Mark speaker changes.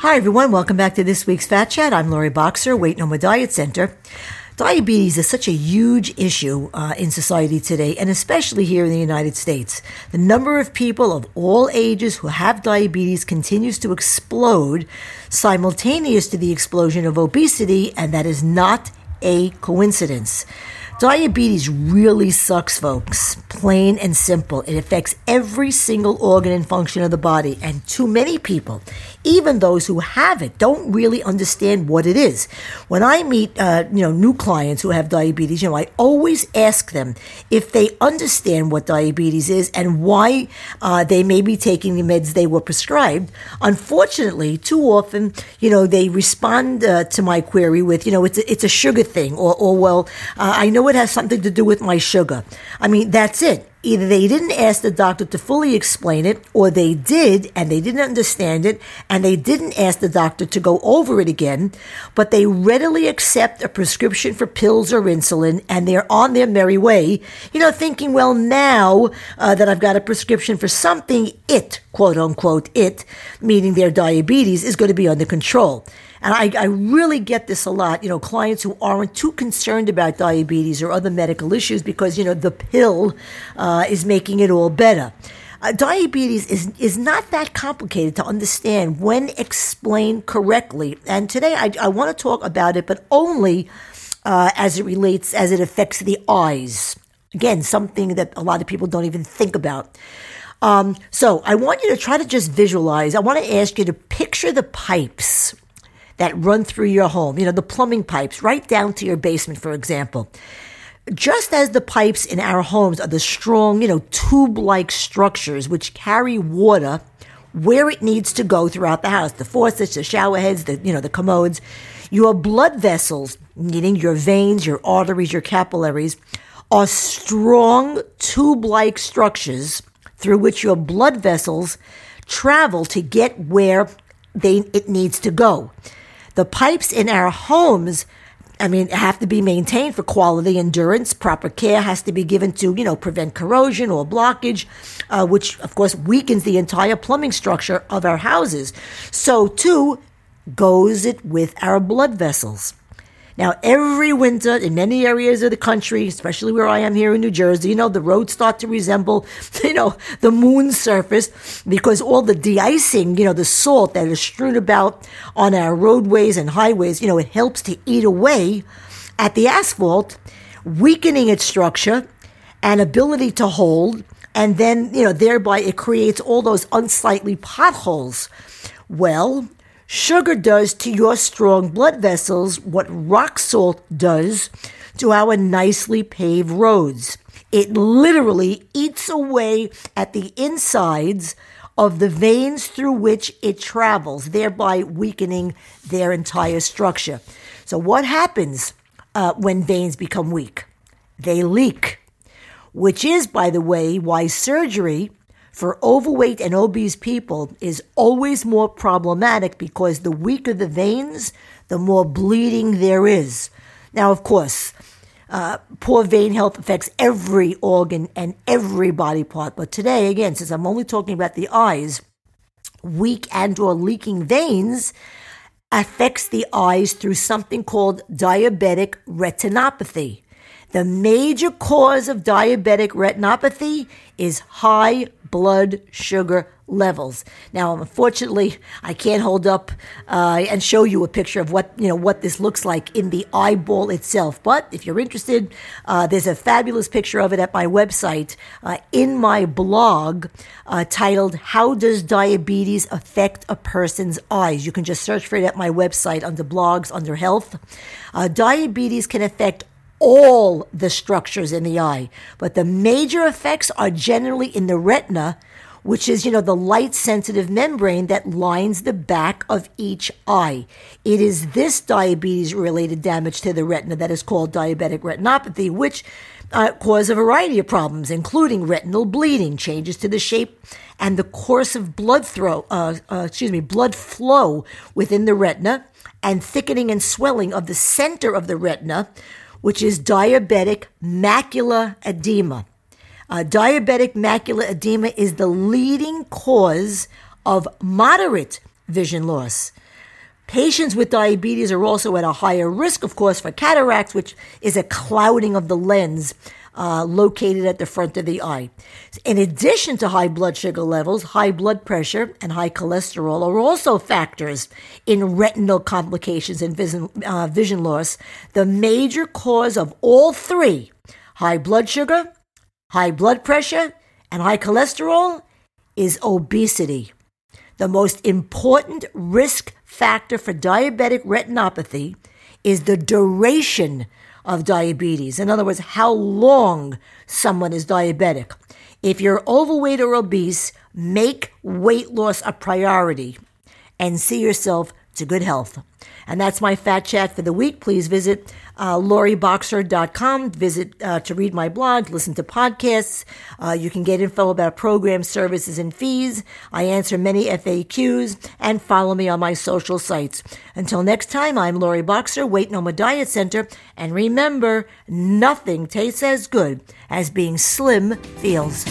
Speaker 1: Hi, everyone. Welcome back to this week's Fat Chat. I'm Lori Boxer, Weight No More Diet Center. Diabetes is such a huge issue uh, in society today, and especially here in the United States. The number of people of all ages who have diabetes continues to explode simultaneous to the explosion of obesity, and that is not a coincidence. Diabetes really sucks, folks. Plain and simple. It affects every single organ and function of the body. And too many people, even those who have it, don't really understand what it is. When I meet, uh, you know, new clients who have diabetes, you know, I always ask them if they understand what diabetes is and why uh, they may be taking the meds they were prescribed. Unfortunately, too often, you know, they respond uh, to my query with, you know, it's a, it's a sugar thing, or, or well, uh, I know it has something to do with my sugar. I mean, that's it. Either they didn't ask the doctor to fully explain it, or they did and they didn't understand it, and they didn't ask the doctor to go over it again, but they readily accept a prescription for pills or insulin and they're on their merry way, you know, thinking, well, now uh, that I've got a prescription for something, it, quote unquote, it, meaning their diabetes, is going to be under control. And I, I really get this a lot, you know, clients who aren't too concerned about diabetes or other medical issues because, you know, the pill uh, is making it all better. Uh, diabetes is, is not that complicated to understand when explained correctly. And today I, I want to talk about it, but only uh, as it relates, as it affects the eyes. Again, something that a lot of people don't even think about. Um, so I want you to try to just visualize. I want to ask you to picture the pipes that run through your home, you know, the plumbing pipes right down to your basement, for example. Just as the pipes in our homes are the strong, you know, tube like structures which carry water where it needs to go throughout the house the faucets, the shower heads, the, you know, the commodes. Your blood vessels, meaning your veins, your arteries, your capillaries, are strong tube like structures through which your blood vessels travel to get where they, it needs to go. The pipes in our homes I mean, have to be maintained for quality endurance. Proper care has to be given to, you know, prevent corrosion or blockage, uh, which of course weakens the entire plumbing structure of our houses. So too goes it with our blood vessels. Now, every winter in many areas of the country, especially where I am here in New Jersey, you know, the roads start to resemble, you know, the moon's surface because all the de-icing, you know, the salt that is strewn about on our roadways and highways, you know, it helps to eat away at the asphalt, weakening its structure and ability to hold. And then, you know, thereby it creates all those unsightly potholes. Well, Sugar does to your strong blood vessels what rock salt does to our nicely paved roads. It literally eats away at the insides of the veins through which it travels, thereby weakening their entire structure. So, what happens uh, when veins become weak? They leak, which is, by the way, why surgery for overweight and obese people is always more problematic because the weaker the veins, the more bleeding there is. Now, of course, uh, poor vein health affects every organ and every body part. But today, again, since I'm only talking about the eyes, weak and or leaking veins affects the eyes through something called diabetic retinopathy. The major cause of diabetic retinopathy is high blood sugar levels. Now, unfortunately, I can't hold up uh, and show you a picture of what you know what this looks like in the eyeball itself. But if you're interested, uh, there's a fabulous picture of it at my website uh, in my blog uh, titled "How Does Diabetes Affect a Person's Eyes?" You can just search for it at my website under blogs under health. Uh, diabetes can affect all the structures in the eye, but the major effects are generally in the retina, which is, you know, the light sensitive membrane that lines the back of each eye. It is this diabetes related damage to the retina that is called diabetic retinopathy, which uh, cause a variety of problems, including retinal bleeding, changes to the shape and the course of blood throw, uh, uh, excuse me, blood flow within the retina, and thickening and swelling of the center of the retina, which is diabetic macular edema. Uh, diabetic macular edema is the leading cause of moderate vision loss. Patients with diabetes are also at a higher risk, of course, for cataracts, which is a clouding of the lens uh, located at the front of the eye. In addition to high blood sugar levels, high blood pressure and high cholesterol are also factors in retinal complications and vision, uh, vision loss. The major cause of all three high blood sugar, high blood pressure, and high cholesterol is obesity. The most important risk factor for diabetic retinopathy is the duration of diabetes. In other words, how long someone is diabetic. If you're overweight or obese, make weight loss a priority and see yourself to good health. And that's my fat chat for the week. Please visit uh, loriboxer.com. Visit uh, to read my blog, listen to podcasts. Uh, you can get info about programs, services, and fees. I answer many FAQs and follow me on my social sites. Until next time, I'm Lori Boxer, Weight No More Diet Center. And remember, nothing tastes as good as being slim feels.